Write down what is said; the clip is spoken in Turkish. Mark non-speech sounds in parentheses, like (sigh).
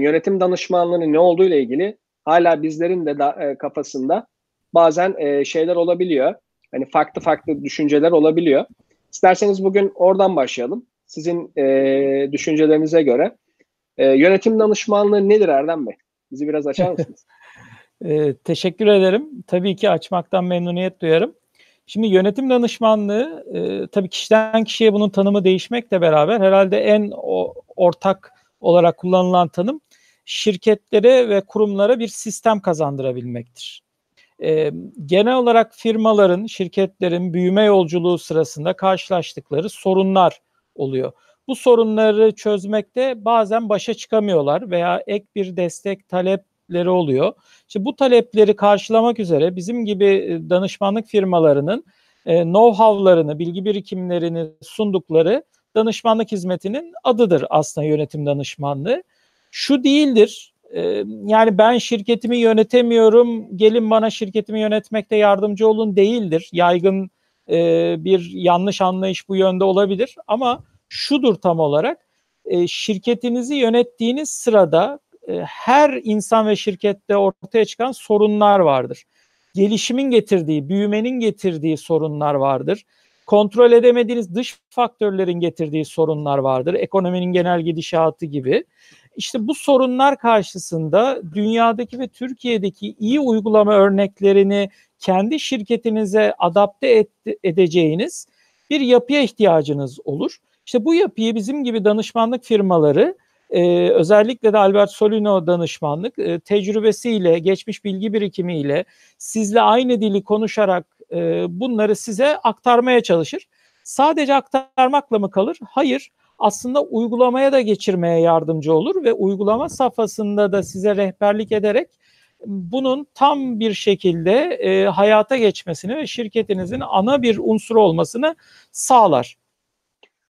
yönetim danışmanlığının ne olduğu ile ilgili hala bizlerin de da, e, kafasında bazen e, şeyler olabiliyor. Hani farklı farklı düşünceler olabiliyor. İsterseniz bugün oradan başlayalım. Sizin e, düşüncelerinize göre. E, yönetim danışmanlığı nedir Erdem Bey? Bizi biraz açar (laughs) mısınız? e, teşekkür ederim. Tabii ki açmaktan memnuniyet duyarım. Şimdi yönetim danışmanlığı e, tabii kişiden kişiye bunun tanımı değişmekle beraber herhalde en o, ortak olarak kullanılan tanım şirketlere ve kurumlara bir sistem kazandırabilmektir. E, genel olarak firmaların, şirketlerin büyüme yolculuğu sırasında karşılaştıkları sorunlar oluyor. Bu sorunları çözmekte bazen başa çıkamıyorlar veya ek bir destek talepleri oluyor. İşte bu talepleri karşılamak üzere bizim gibi e, danışmanlık firmalarının e, know-how'larını, bilgi birikimlerini sundukları danışmanlık hizmetinin adıdır aslında yönetim danışmanlığı. Şu değildir, yani ben şirketimi yönetemiyorum, gelin bana şirketimi yönetmekte yardımcı olun değildir. Yaygın bir yanlış anlayış bu yönde olabilir ama şudur tam olarak, şirketinizi yönettiğiniz sırada her insan ve şirkette ortaya çıkan sorunlar vardır. Gelişimin getirdiği, büyümenin getirdiği sorunlar vardır. Kontrol edemediğiniz dış faktörlerin getirdiği sorunlar vardır. Ekonominin genel gidişatı gibi. İşte bu sorunlar karşısında dünyadaki ve Türkiye'deki iyi uygulama örneklerini kendi şirketinize adapte et, edeceğiniz bir yapıya ihtiyacınız olur. İşte bu yapıyı bizim gibi danışmanlık firmaları e, özellikle de Albert Solino danışmanlık e, tecrübesiyle, geçmiş bilgi birikimiyle sizle aynı dili konuşarak e, bunları size aktarmaya çalışır. Sadece aktarmakla mı kalır? Hayır. Aslında uygulamaya da geçirmeye yardımcı olur ve uygulama safhasında da size rehberlik ederek bunun tam bir şekilde e, hayata geçmesini ve şirketinizin ana bir unsur olmasını sağlar.